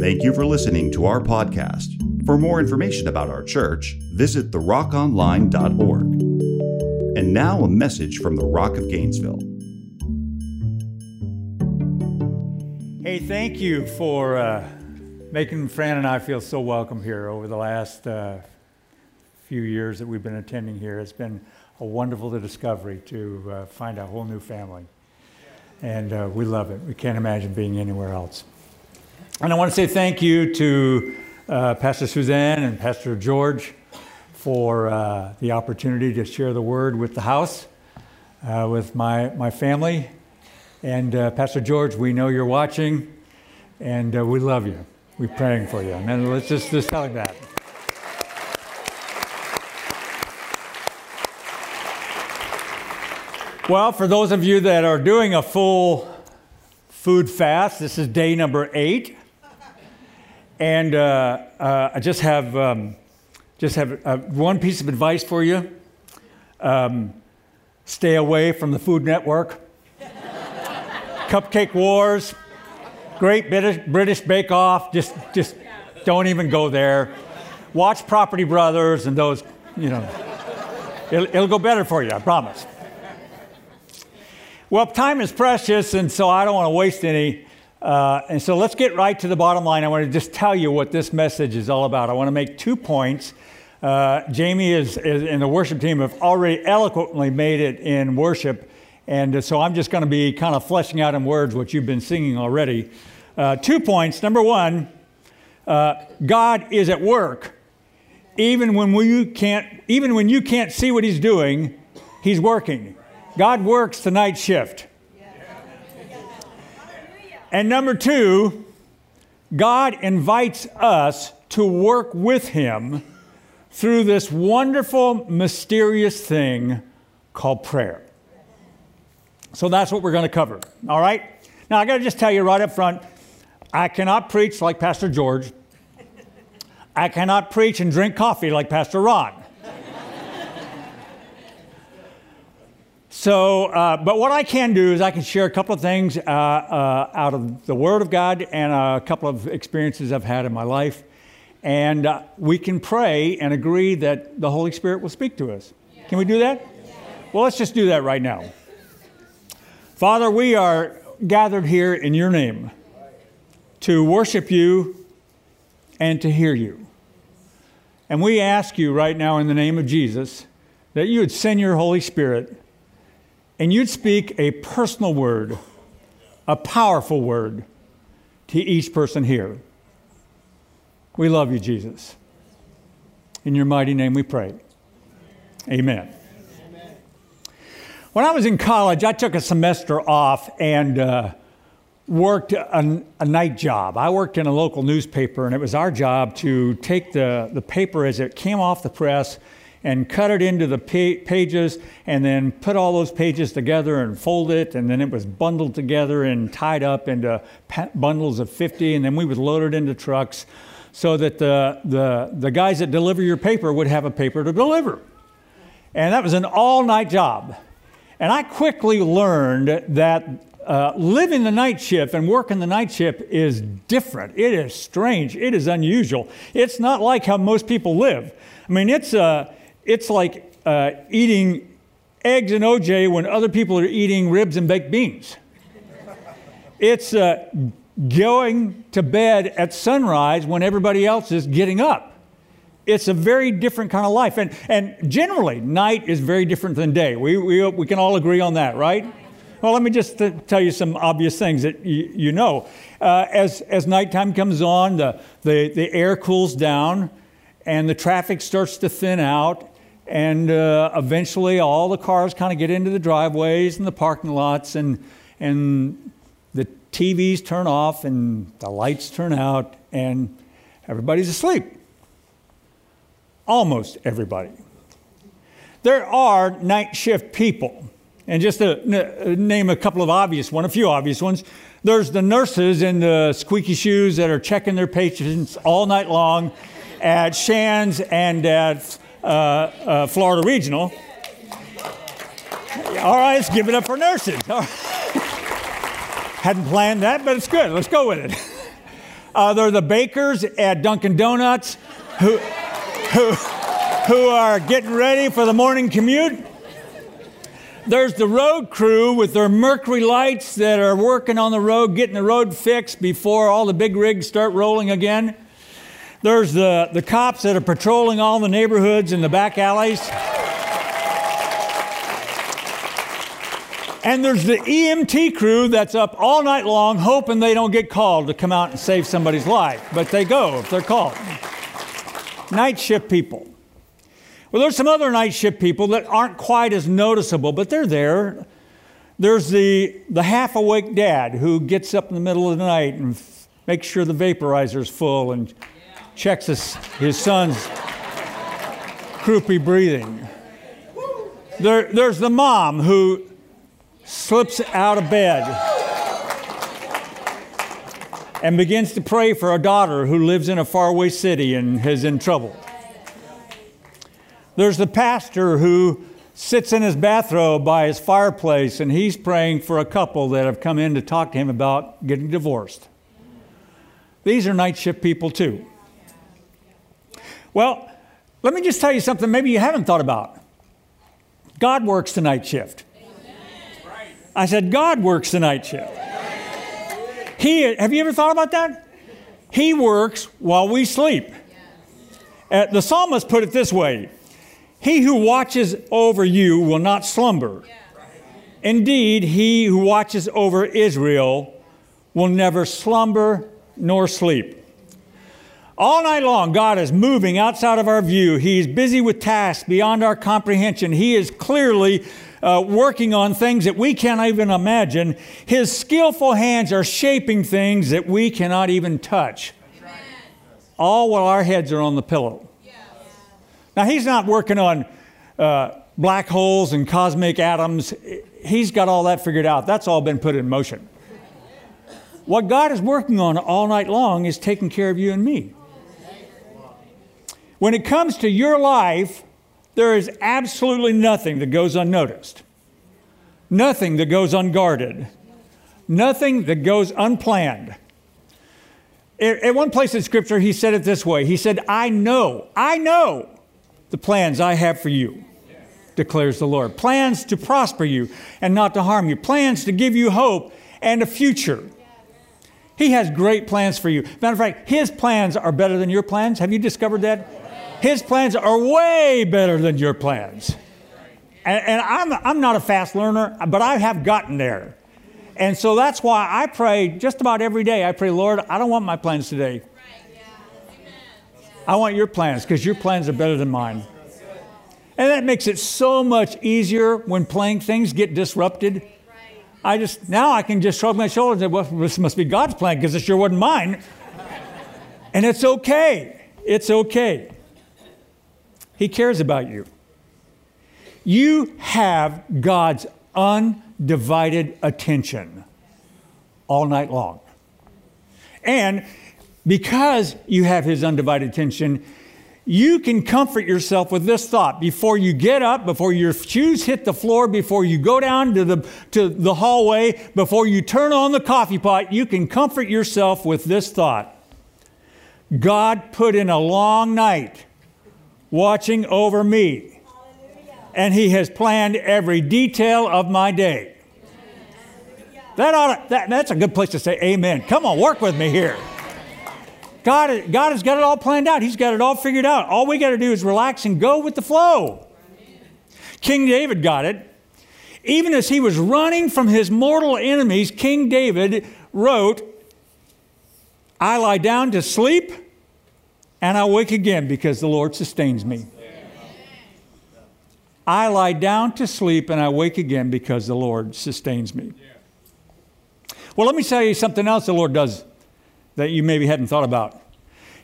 Thank you for listening to our podcast. For more information about our church, visit therockonline.org. And now a message from the Rock of Gainesville. Hey, thank you for uh, making Fran and I feel so welcome here over the last uh, few years that we've been attending here. It's been a wonderful discovery to uh, find a whole new family. And uh, we love it. We can't imagine being anywhere else. And I want to say thank you to uh, Pastor Suzanne and Pastor George for uh, the opportunity to share the word with the house, uh, with my, my family. And uh, Pastor George, we know you're watching, and uh, we love you. We're praying for you. And let's just, just tell him that. Well, for those of you that are doing a full food fast, this is day number eight. And uh, uh, I just have, um, just have uh, one piece of advice for you um, stay away from the Food Network. Cupcake Wars, Great British, British Bake Off, just, just don't even go there. Watch Property Brothers and those, you know, it'll, it'll go better for you, I promise. Well, time is precious, and so I don't want to waste any. Uh, and so let's get right to the bottom line. I want to just tell you what this message is all about. I want to make two points. Uh, Jamie is, is, and the worship team have already eloquently made it in worship. And so I'm just going to be kind of fleshing out in words what you've been singing already. Uh, two points. Number one, uh, God is at work. Even when, we can't, even when you can't see what He's doing, He's working. God works the night shift. And number two, God invites us to work with Him through this wonderful, mysterious thing called prayer. So that's what we're going to cover. All right? Now, I got to just tell you right up front I cannot preach like Pastor George. I cannot preach and drink coffee like Pastor Ron. So, uh, but what I can do is I can share a couple of things uh, uh, out of the Word of God and a couple of experiences I've had in my life. And uh, we can pray and agree that the Holy Spirit will speak to us. Can we do that? Well, let's just do that right now. Father, we are gathered here in your name to worship you and to hear you. And we ask you right now in the name of Jesus that you would send your Holy Spirit and you'd speak a personal word, a powerful word to each person here. We love you, Jesus. In your mighty name we pray. Amen. When I was in college, I took a semester off and uh, worked a, a, night job. I worked in a local newspaper, and it was our job to take the, the paper as it came off the press and cut it into the pages and then put all those pages together and fold it and then it was bundled together and tied up into bundles of 50 and then we would load it into trucks so that the, the, the guys that deliver your paper would have a paper to deliver and that was an all-night job and i quickly learned that uh, living the night shift and working the night shift is different. It is strange. It is unusual. It's not like how most people live. I mean, it's, uh, it's like uh, eating eggs and OJ when other people are eating ribs and baked beans. It's uh, going to bed at sunrise when everybody else is getting up. It's a very different kind of life. And, and generally, night is very different than day. We, we, we can all agree on that, right? Well, let me just tell you some obvious things that y- you know. Uh, as, as nighttime comes on, the, the, the air cools down and the traffic starts to thin out, and uh, eventually all the cars kind of get into the driveways and the parking lots, and, and the TVs turn off and the lights turn out, and everybody's asleep. Almost everybody. There are night shift people. And just to n- name a couple of obvious ones, a few obvious ones, there's the nurses in the squeaky shoes that are checking their patients all night long at Shands and at uh, uh, Florida Regional. All right, let's give it up for nurses. Hadn't planned that, but it's good. Let's go with it. Uh, they're the bakers at Dunkin' Donuts who, who, who are getting ready for the morning commute. There's the road crew with their mercury lights that are working on the road, getting the road fixed before all the big rigs start rolling again. There's the, the cops that are patrolling all the neighborhoods and the back alleys. And there's the EMT crew that's up all night long hoping they don't get called to come out and save somebody's life. But they go if they're called. Night shift people. Well, there's some other night shift people that aren't quite as noticeable, but they're there. There's the, the half awake dad who gets up in the middle of the night and f- makes sure the vaporizer's full and checks his, his son's croupy breathing. There, there's the mom who slips out of bed and begins to pray for a daughter who lives in a faraway city and is in trouble. There's the pastor who sits in his bathrobe by his fireplace and he's praying for a couple that have come in to talk to him about getting divorced. These are night shift people too. Well, let me just tell you something maybe you haven't thought about. God works the night shift. I said, God works the night shift. He, have you ever thought about that? He works while we sleep. Uh, the psalmist put it this way He who watches over you will not slumber. Indeed, he who watches over Israel will never slumber nor sleep. All night long, God is moving outside of our view. He's busy with tasks beyond our comprehension. He is clearly uh, working on things that we can't even imagine. His skillful hands are shaping things that we cannot even touch. All while our heads are on the pillow. Now, he's not working on uh, black holes and cosmic atoms. He's got all that figured out. That's all been put in motion. What God is working on all night long is taking care of you and me. When it comes to your life, there is absolutely nothing that goes unnoticed, nothing that goes unguarded, nothing that goes unplanned. At one place in Scripture, he said it this way He said, I know, I know the plans I have for you, declares the Lord. Plans to prosper you and not to harm you, plans to give you hope and a future. He has great plans for you. Matter of fact, his plans are better than your plans. Have you discovered that? His plans are way better than your plans. And, and, I'm, I'm not a fast learner, but I have gotten there. And so that's why I pray just about every day. I pray, Lord, I don't want my plans today. I want your plans because your plans are better than mine. And that makes it so much easier when playing things get disrupted. I just, now I can just shrug my shoulders and say, well, this must be God's plan because it sure wasn't mine. And it's okay. It's okay. He cares about you. You have God's undivided attention all night long. And because you have His undivided attention, you can comfort yourself with this thought before you get up, before your shoes hit the floor, before you go down to the, to the hallway, before you turn on the coffee pot, you can comfort yourself with this thought God put in a long night watching over me. And he has planned every detail of my day. That ought to, that, that's a good place to say amen. Come on, work with me here. God, God has got it all planned out. He's got it all figured out. All we got to do is relax and go with the flow. King David got it. Even as he was running from his mortal enemies, King David wrote, I lie down to sleep and I wake again because the Lord sustains me. I lie down to sleep and I wake again because the Lord sustains me. Well, let me tell you something else the Lord does that you maybe hadn't thought about.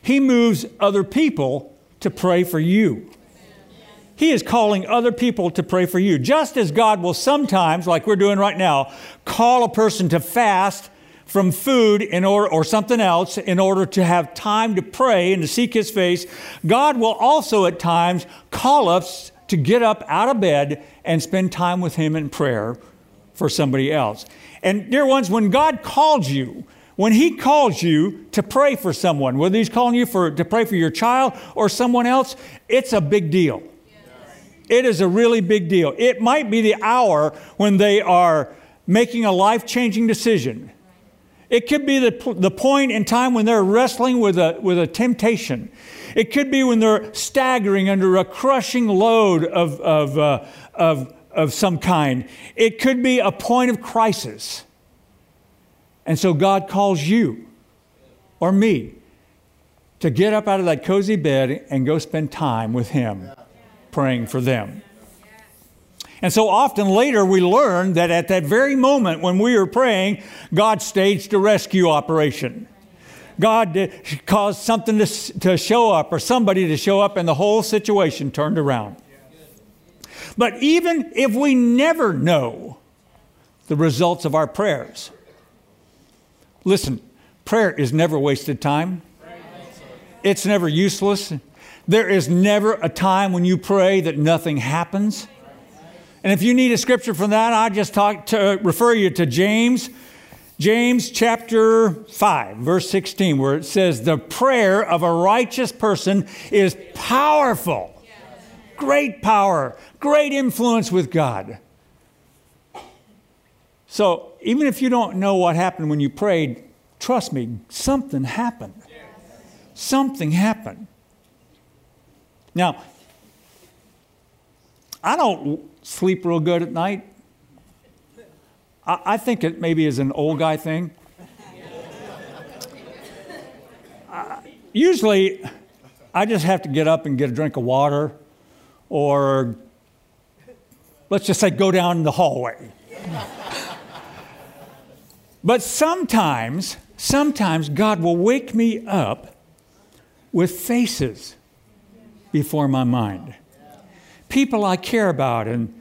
He moves other people to pray for you. He is calling other people to pray for you. Just as God will sometimes, like we're doing right now, call a person to fast from food in order, or something else in order to have time to pray and to seek His face, God will also at times call us to get up out of bed and spend time with Him in prayer for somebody else. And, dear ones, when God calls you, When He calls you to pray for someone, whether He's calling you for, to pray for your child or someone else, it's a big deal. It is a really big deal. It might be the hour when they are making a life changing decision. It could be the, the point in time when they're wrestling with a, with a temptation. It could be when they're staggering under a crushing load of, of, uh, of, of some kind. It could be a point of crisis. And so God calls you or me to get up out of that cozy bed and go spend time with Him praying for them. And so often later we learn that at that very moment when we were praying, God staged a rescue operation. God uh, caused something to, to show up or somebody to show up, and the whole situation turned around. But even if we never know the results of our prayers, listen, prayer is never wasted time, it's never useless. There is never a time when you pray that nothing happens. And if you need a scripture from that, I just talk to refer you to James, James chapter 5, verse 16, where it says, The prayer of a righteous person is powerful. Great power, great influence with God. So even if you don't know what happened when you prayed, trust me, something happened. Something happened. Now, I don't sleep real good at night. I, I think it maybe is an old guy thing. uh, usually, I just have to get up and get a drink of water, or let's just say go down the hallway. but sometimes, sometimes God will wake me up with faces before my mind. People I care about, and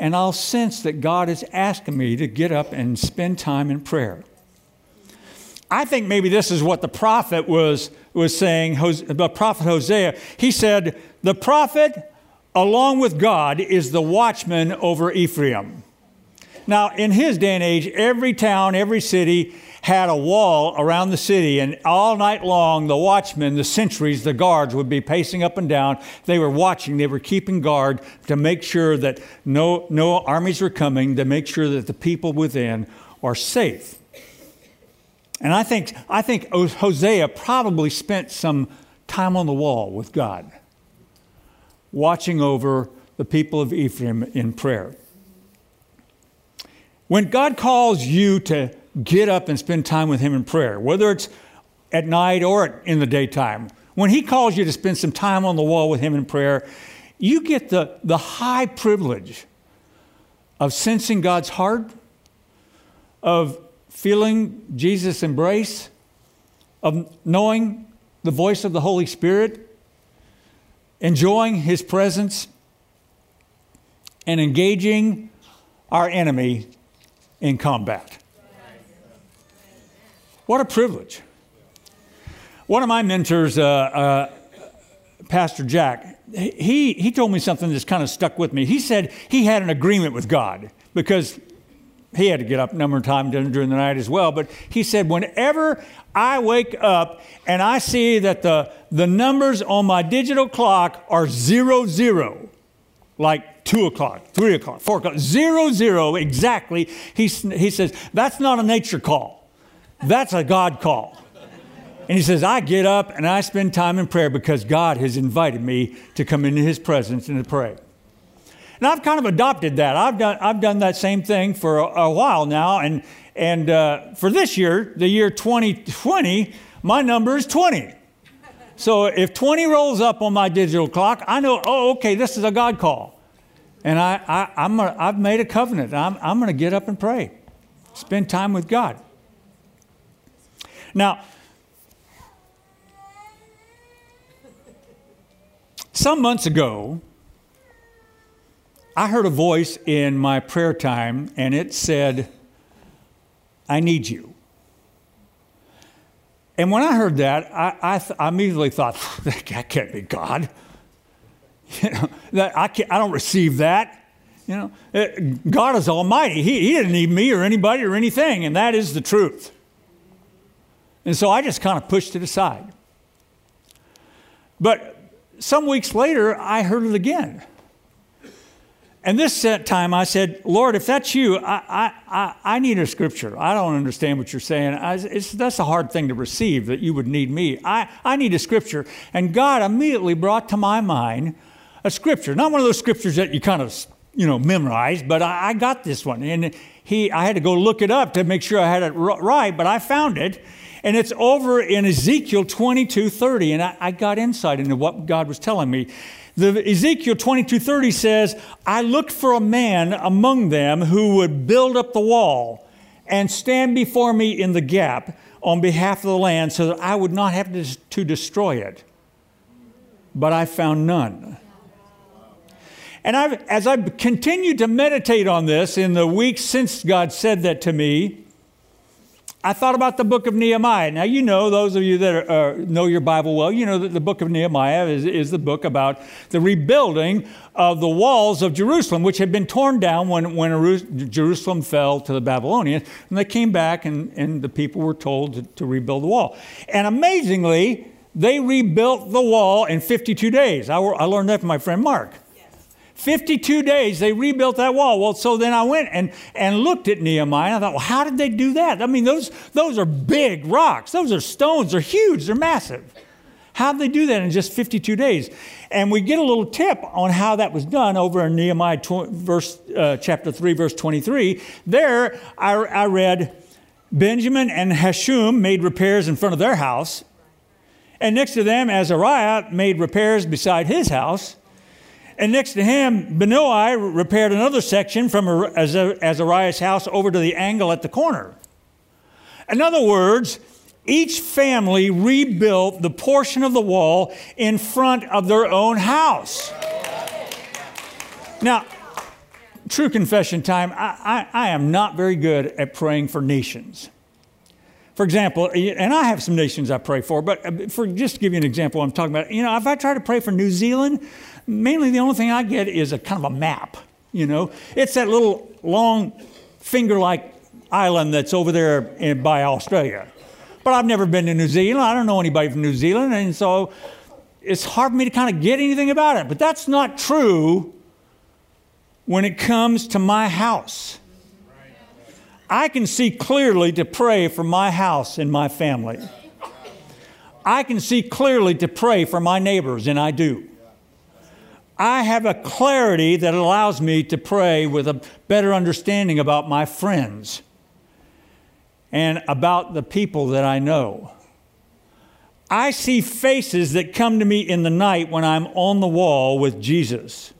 and I'll sense that God is asking me to get up and spend time in prayer. I think maybe this is what the prophet was, was saying, the prophet Hosea. He said, The prophet, along with God, is the watchman over Ephraim. Now, in his day and age, every town, every city had a wall around the city, and all night long, the watchmen, the sentries, the guards would be pacing up and down. They were watching, they were keeping guard to make sure that no, no armies were coming, to make sure that the people within are safe. And I think, I think Hosea probably spent some time on the wall with God, watching over the people of Ephraim in prayer. When God calls you to get up and spend time with Him in prayer, whether it's at night or in the daytime. When He calls you to spend some time on the wall with Him in prayer, you get the, the high privilege of sensing God's heart, of feeling Jesus' embrace, of knowing the voice of the Holy Spirit, enjoying His presence, and engaging our enemy in combat. What a privilege. One of my mentors, uh, uh, Pastor Jack, he, he told me something that's kind of stuck with me. He said he had an agreement with God because he had to get up a number of times during the night as well. But he said, whenever I wake up and I see that the, the numbers on my digital clock are zero, zero, like two o'clock, three o'clock, four o'clock, zero, zero exactly, he, he says, that's not a nature call. That's a God call. And he says, I get up and I spend time in prayer because God has invited me to come into his presence and to pray. And I've kind of adopted that. I've done, I've done that same thing for a, a while now. And, and uh, for this year, the year 2020, my number is 20. So if 20 rolls up on my digital clock, I know, oh, okay, this is a God call. And I, I, I'm a, I've made a covenant. I'm, I'm going to get up and pray, spend time with God. Now, some months ago, I heard a voice in my prayer time, and it said, I need you. And when I heard that, I, I, th- I immediately thought, that can't be God. That I, can't, I don't receive that. You know, uh, God is almighty. He, he didn't need me or anybody or anything, and that is the truth. And so I just kind of pushed it aside. But some weeks later, I heard it again. And this time I said, Lord, if that's you, I, I, I, need a scripture. I don't understand what you're saying. I, that's a hard thing to receive that you would need me. I, I need a scripture. And God immediately brought to my mind a scripture. Not one of those scriptures that you kind of, you know, memorize, but I, I got this one. And he, I had to go look it up to make sure I had it right, but I found it. And it's over in Ezekiel 22 30. And I, I got insight into what God was telling me. The Ezekiel 22:30 says, "I looked for a man among them who would build up the wall and stand before me in the gap on behalf of the land so that I would not have to, to destroy it." But I found none. And I've, as I've continued to meditate on this in the weeks since God said that to me, I thought about the book of Nehemiah. Now, you know, those of you that are, uh, know your Bible well, you know that the book of Nehemiah is, is, the book about the rebuilding of the walls of Jerusalem, which had been torn down when, when Jerusalem fell to the Babylonians. And they came back, and, and the people were told to, to rebuild the wall. And amazingly, they rebuilt the wall in 52 days. I, I learned that from my friend Mark. 52 days they rebuilt that wall. Well, so then I went and, and looked at Nehemiah. I thought, well, how did they do that? I mean, those, those are big rocks. Those are stones. They're huge. They're massive. How did they do that in just 52 days? And we get a little tip on how that was done over in Nehemiah verse, uh, chapter 3, verse 23. There, I, I read, Benjamin and Hashub made repairs in front of their house. And next to them, Azariah made repairs beside his house. And next to him, Binnui repaired another section from Azariah's house over to the angle at the corner. In other words, each family rebuilt the portion of the wall in front of their own house. Now, true confession time, I, I, I, am not very good at praying for nations. For example, and I have some nations I pray for, but uh, for just to give you an example, I'm talking about, you know, if I try to pray for New Zealand, mainly the only thing I get is a kind of a map, you know. It's that little long finger like island that's over there in, by Australia. But I've never been to New Zealand. I don't know anybody from New Zealand, and so it's hard for me to kind of get anything about it. But that's not true when it comes to my house. I can see clearly to pray for my house and my family. I can see clearly to pray for my neighbors, and I do. I have a clarity that allows me to pray with a better understanding about my friends and about the people that I know. I see faces that come to me in the night when I'm on the wall with Jesus.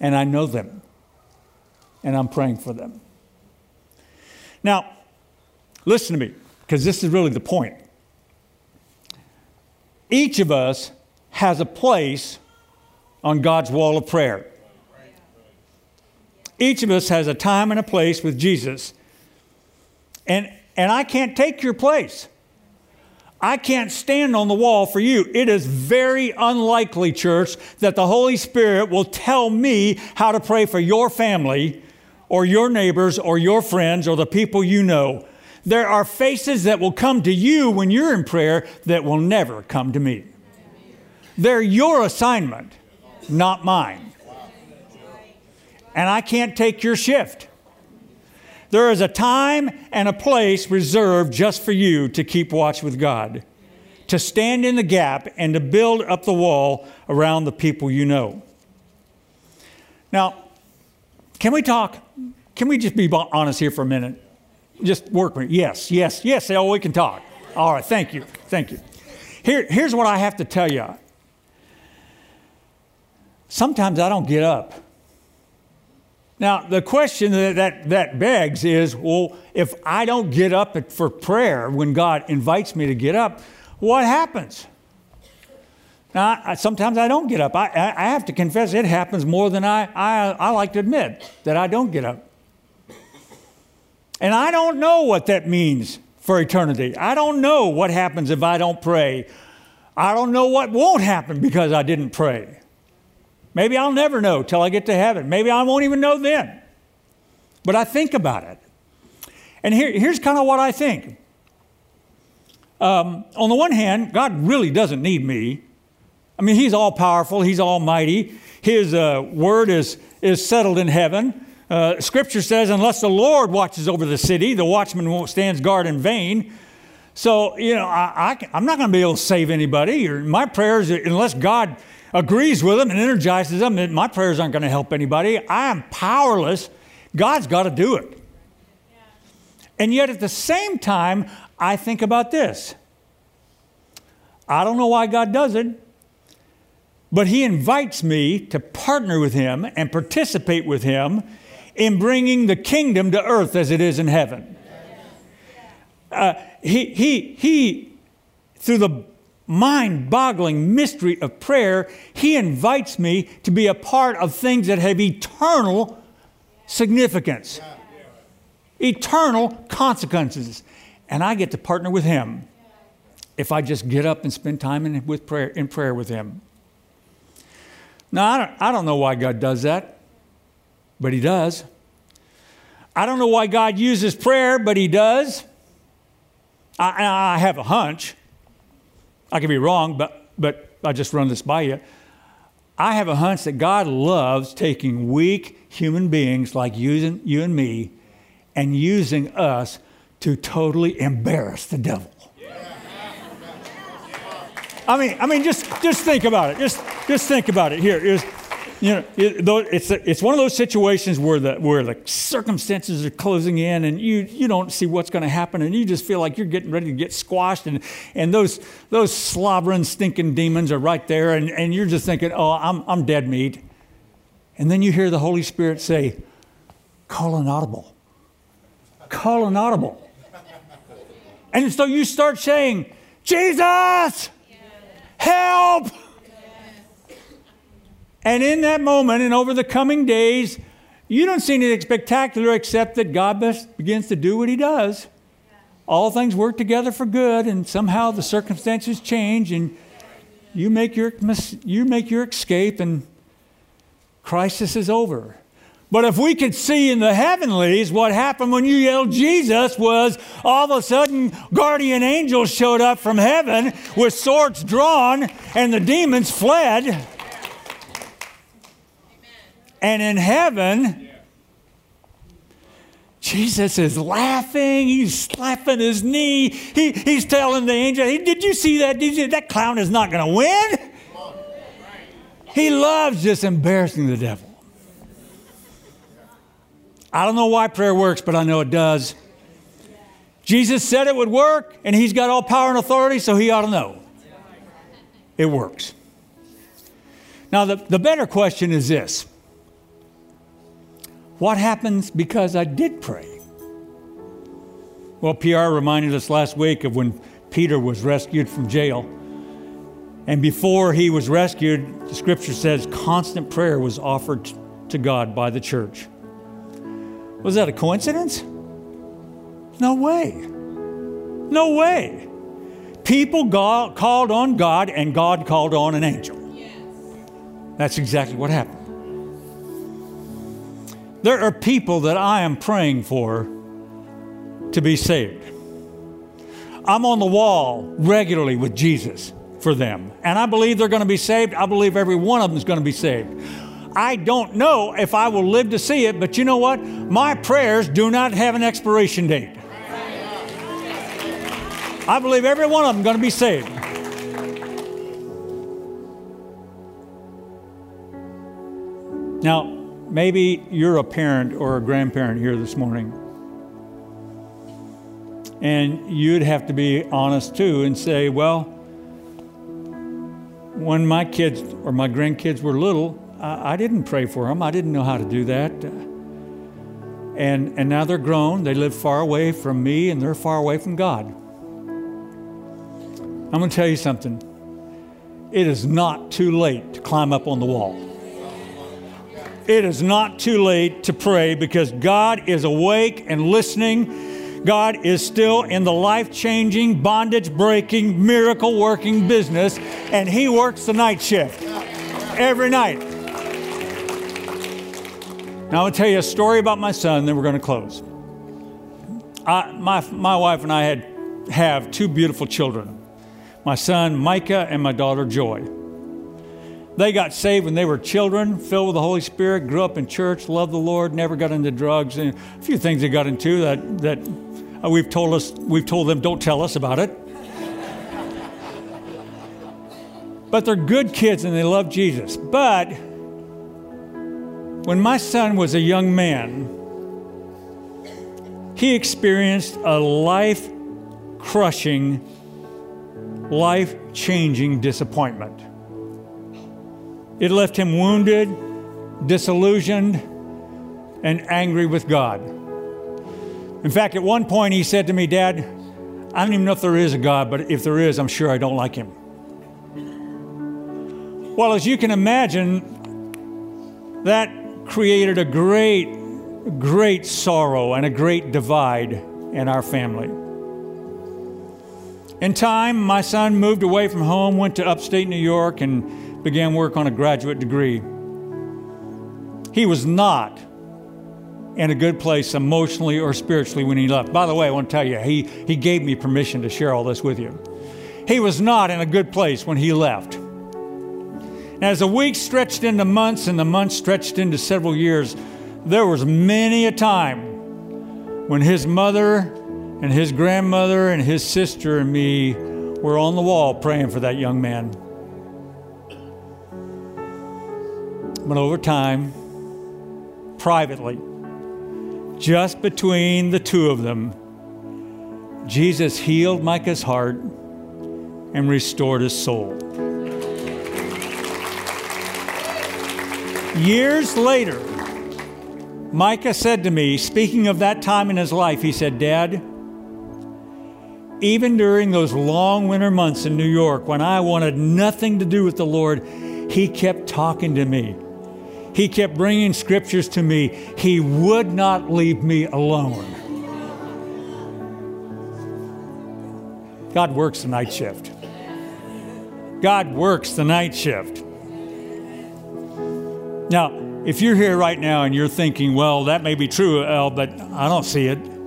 And I know them. And I'm praying for them. Now, listen to me, because this is really the point. Each of us has a place on God's wall of prayer. Each of us has a time and a place with Jesus. And, and I can't take your place. I can't stand on the wall for you. It is very unlikely, church, that the Holy Spirit will tell me how to pray for your family or your neighbors or your friends or the people you know. There are faces that will come to you when you're in prayer that will never come to me. They're your assignment not mine. And I can't take your shift. There is a time and a place reserved just for you to keep watch with God, to stand in the gap and to build up the wall around the people you know. Now, can we talk? Can we just be honest here for a minute? Just work with me. Yes, yes, yes. Oh, we can talk. All right, thank you. Thank you. Here, here's what I have to tell you sometimes I don't get up. Now, the question that, that, that begs is well, if I don't get up for prayer when God invites me to get up, what happens? Now, I, sometimes I don't get up. I, I have to confess, it happens more than I, I, I like to admit that I don't get up. And I don't know what that means for eternity. I don't know what happens if I don't pray. I don't know what won't happen because I didn't pray. Maybe I'll never know till I get to heaven. Maybe I won't even know then. But I think about it. And here, here's kind of what I think um, on the one hand, God really doesn't need me. I mean, He's all powerful, He's almighty. His uh, word is, is settled in heaven. Uh, scripture says, unless the Lord watches over the city, the watchman won't stand guard in vain. So, you know, I, I'm not going to be able to save anybody. My prayers, unless God agrees with them and energizes them, my prayers aren't going to help anybody. I am powerless. God's got to do it. And yet, at the same time, I think about this. I don't know why God does it, but He invites me to partner with Him and participate with Him in bringing the kingdom to earth as it is in heaven. Uh, he, he, he, through the mind boggling mystery of prayer, He invites me to be a part of things that have eternal significance, eternal consequences. And I get to partner with Him if I just get up and spend time in, with prayer, in prayer with Him. Now, I don't, I don't know why God does that, but He does. I don't know why God uses prayer, but He does. I, I have a hunch. I could be wrong, but, but I just run this by you. I have a hunch that God loves taking weak human beings like you you and me and using us to totally embarrass the devil. I mean, I mean, just just think about it. Just just think about it. Here is, you know, it's it's one of those situations where the where the circumstances are closing in, and you you don't see what's going to happen, and you just feel like you're getting ready to get squashed, and and those those slobbering, stinking demons are right there, and and you're just thinking, oh, I'm I'm dead meat, and then you hear the Holy Spirit say, call an audible, call an audible, and so you start saying, Jesus help. And in that moment and over the coming days, you don't see anything spectacular except that God begins to do what He does. All things work together for good, and somehow the circumstances change, and you make your, you make your escape, and crisis is over. But if we could see in the heavenlies what happened when you yelled Jesus was all of a sudden guardian angels showed up from heaven with swords drawn and the demons fled. And in heaven, Jesus is laughing. He's slapping his knee. He, he's telling the angel, hey, Did you see that? Did you, that clown is not going to win. He loves just embarrassing the devil. I don't know why prayer works, but I know it does. Jesus said it would work, and He's got all power and authority, so He ought to know. It works. Now, the, the better question is this What happens because I did pray? Well, PR reminded us last week of when Peter was rescued from jail. And before he was rescued, the scripture says constant prayer was offered to God by the church. Was that a coincidence? No way. No way. People God, called on God and God called on an angel. Yes. That's exactly what happened. There are people that I am praying for to be saved. I'm on the wall regularly with Jesus for them. And I believe they're going to be saved. I believe every one of them is going to be saved. I don't know if I will live to see it, but you know what? My prayers do not have an expiration date. I believe every one of them going to be saved. Now, maybe you're a parent or a grandparent here this morning. And you'd have to be honest too and say, well, when my kids or my grandkids were little, I, I didn't pray for them. I didn't know how to do that. And, and now they're grown. They live far away from me and they're far away from God. I'm going to tell you something. It is not too late to climb up on the wall. It is not too late to pray because God is awake and listening. God is still in the life changing, bondage breaking, miracle working business, and He works the night shift every night. Now, I'm going to tell you a story about my son, then we're going to close. I, my, my wife and I had have two beautiful children my son Micah and my daughter Joy. They got saved when they were children, filled with the Holy Spirit, grew up in church, loved the Lord, never got into drugs, and a few things they got into that, that uh, we've told us we've told them don't tell us about it. but they're good kids and they love Jesus. But when my son was a young man, he experienced a life crushing, life changing disappointment. It left him wounded, disillusioned, and angry with God. In fact, at one point he said to me, Dad, I don't even know if there is a God, but if there is, I'm sure I don't like him. Well, as you can imagine, that created a great, great sorrow and a great divide in our family. In time, my son moved away from home, went to upstate New York, and began work on a graduate degree. He was not in a good place emotionally or spiritually when he left. By the way, I want to tell you, he, he gave me permission to share all this with you. He was not in a good place when he left. As the weeks stretched into months and the months stretched into several years, there was many a time when his mother and his grandmother and his sister and me were on the wall praying for that young man. But over time, privately, just between the two of them, Jesus healed Micah's heart and restored his soul. Years later, Micah said to me, speaking of that time in his life, he said, Dad, even during those long winter months in New York when I wanted nothing to do with the Lord, he kept talking to me. He kept bringing scriptures to me. He would not leave me alone. God works the night shift. God works the night shift. Now, if you're here right now and you're thinking, well, that may be true, El, but I don't see it.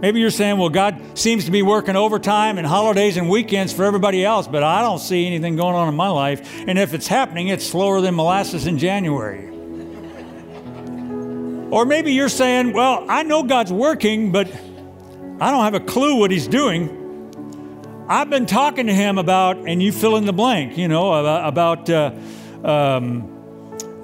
Maybe you're saying, well, God seems to be working overtime and holidays and weekends for everybody else, but I don't see anything going on in my life. And if it's happening, it's slower than molasses in January. Or maybe you're saying, well, I know God's working, but I don't have a clue what He's doing. I've been talking to Him about, and you fill in the blank, you know, about. Uh, um,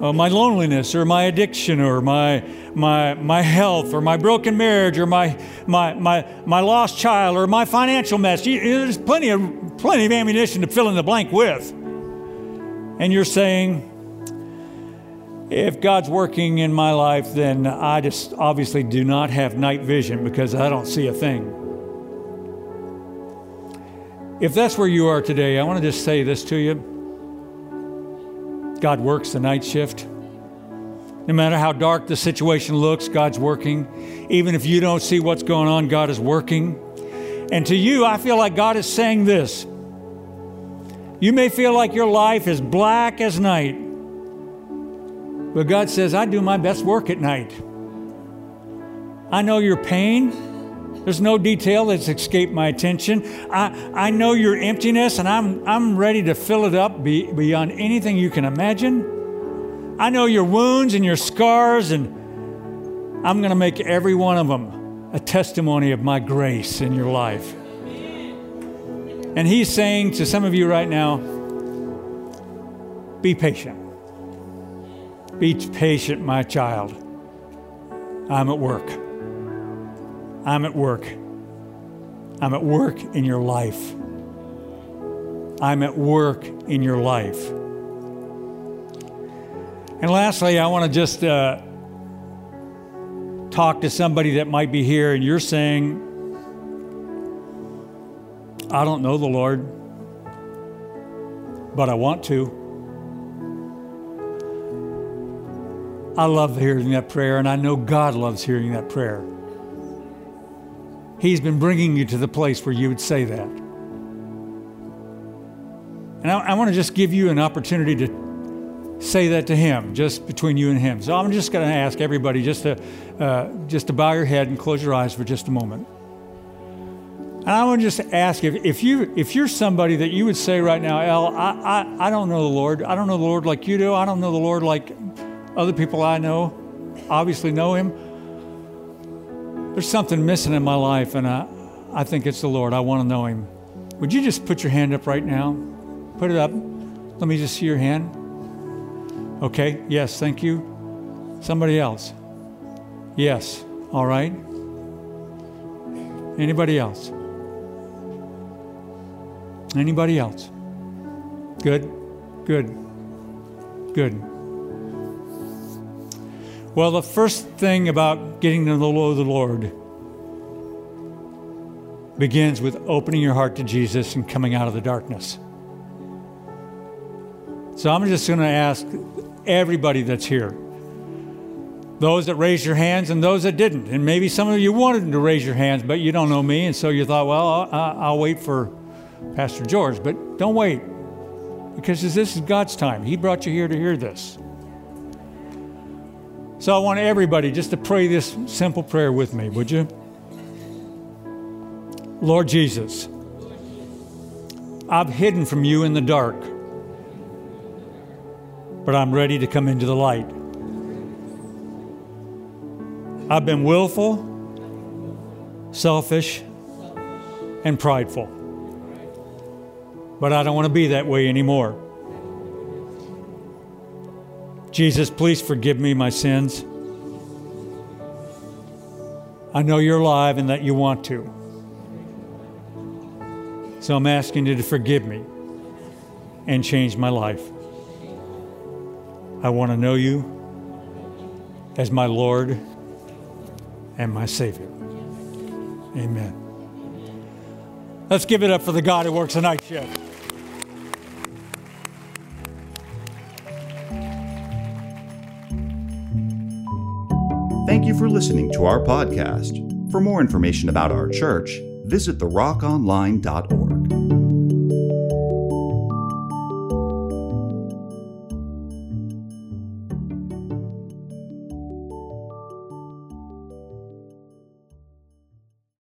uh, my loneliness or my addiction or my, my, my health or my broken marriage or my, my, my, my lost child or my financial mess. There's plenty of, plenty of ammunition to fill in the blank with. And you're saying, if God's working in my life, then I just obviously do not have night vision because I don't see a thing. If that's where you are today, I want to just say this to you. God works the night shift. No matter how dark the situation looks, God's working. Even if you don't see what's going on, God is working. And to you, I feel like God is saying this. You may feel like your life is black as night, but God says, I do my best work at night. I know your pain. There's no detail that's escaped my attention. I, I know your emptiness, and I'm, I'm ready to fill it up be, beyond anything you can imagine. I know your wounds and your scars, and I'm going to make every one of them a testimony of my grace in your life. And He's saying to some of you right now be patient. Be patient, my child. I'm at work. I'm at work. I'm at work in your life. I'm at work in your life. And lastly, I want to just uh, talk to somebody that might be here and you're saying, I don't know the Lord, but I want to. I love hearing that prayer, and I know God loves hearing that prayer. He's been bringing you to the place where you would say that. And I, I want to just give you an opportunity to say that to Him, just between you and Him. So I'm just going to ask everybody just to, uh, just to bow your head and close your eyes for just a moment. And I want to just ask if, if you if you're somebody that you would say right now, El, I, I, I don't know the Lord. I don't know the Lord like you do. I don't know the Lord like other people I know obviously know him. There's something missing in my life, and I, I think it's the Lord. I want to know him. Would you just put your hand up right now? Put it up. Let me just see your hand. Okay, yes, thank you. Somebody else? Yes, all right. Anybody else? Anybody else? Good, good, good. Well, the first thing about getting to know the Lord begins with opening your heart to Jesus and coming out of the darkness. So I'm just going to ask everybody that's here, those that raised your hands and those that didn't. And maybe some of you wanted to raise your hands, but you don't know me. And so you thought, well, I'll, I'll wait for Pastor George. But don't wait, because this is God's time. He brought you here to hear this. So I want everybody just to pray this simple prayer with me, would you? Lord Jesus, I've hidden from you in the dark, but I'm ready to come into the light. I've been willful, selfish, and prideful, but I don't want to be that way anymore. Jesus, please forgive me my sins. I know you're alive and that you want to. So I'm asking you to forgive me and change my life. I want to know you as my Lord and my Savior. Amen. Let's give it up for the God who works the night shift. Thank you for listening to our podcast. For more information about our church, visit therockonline.org.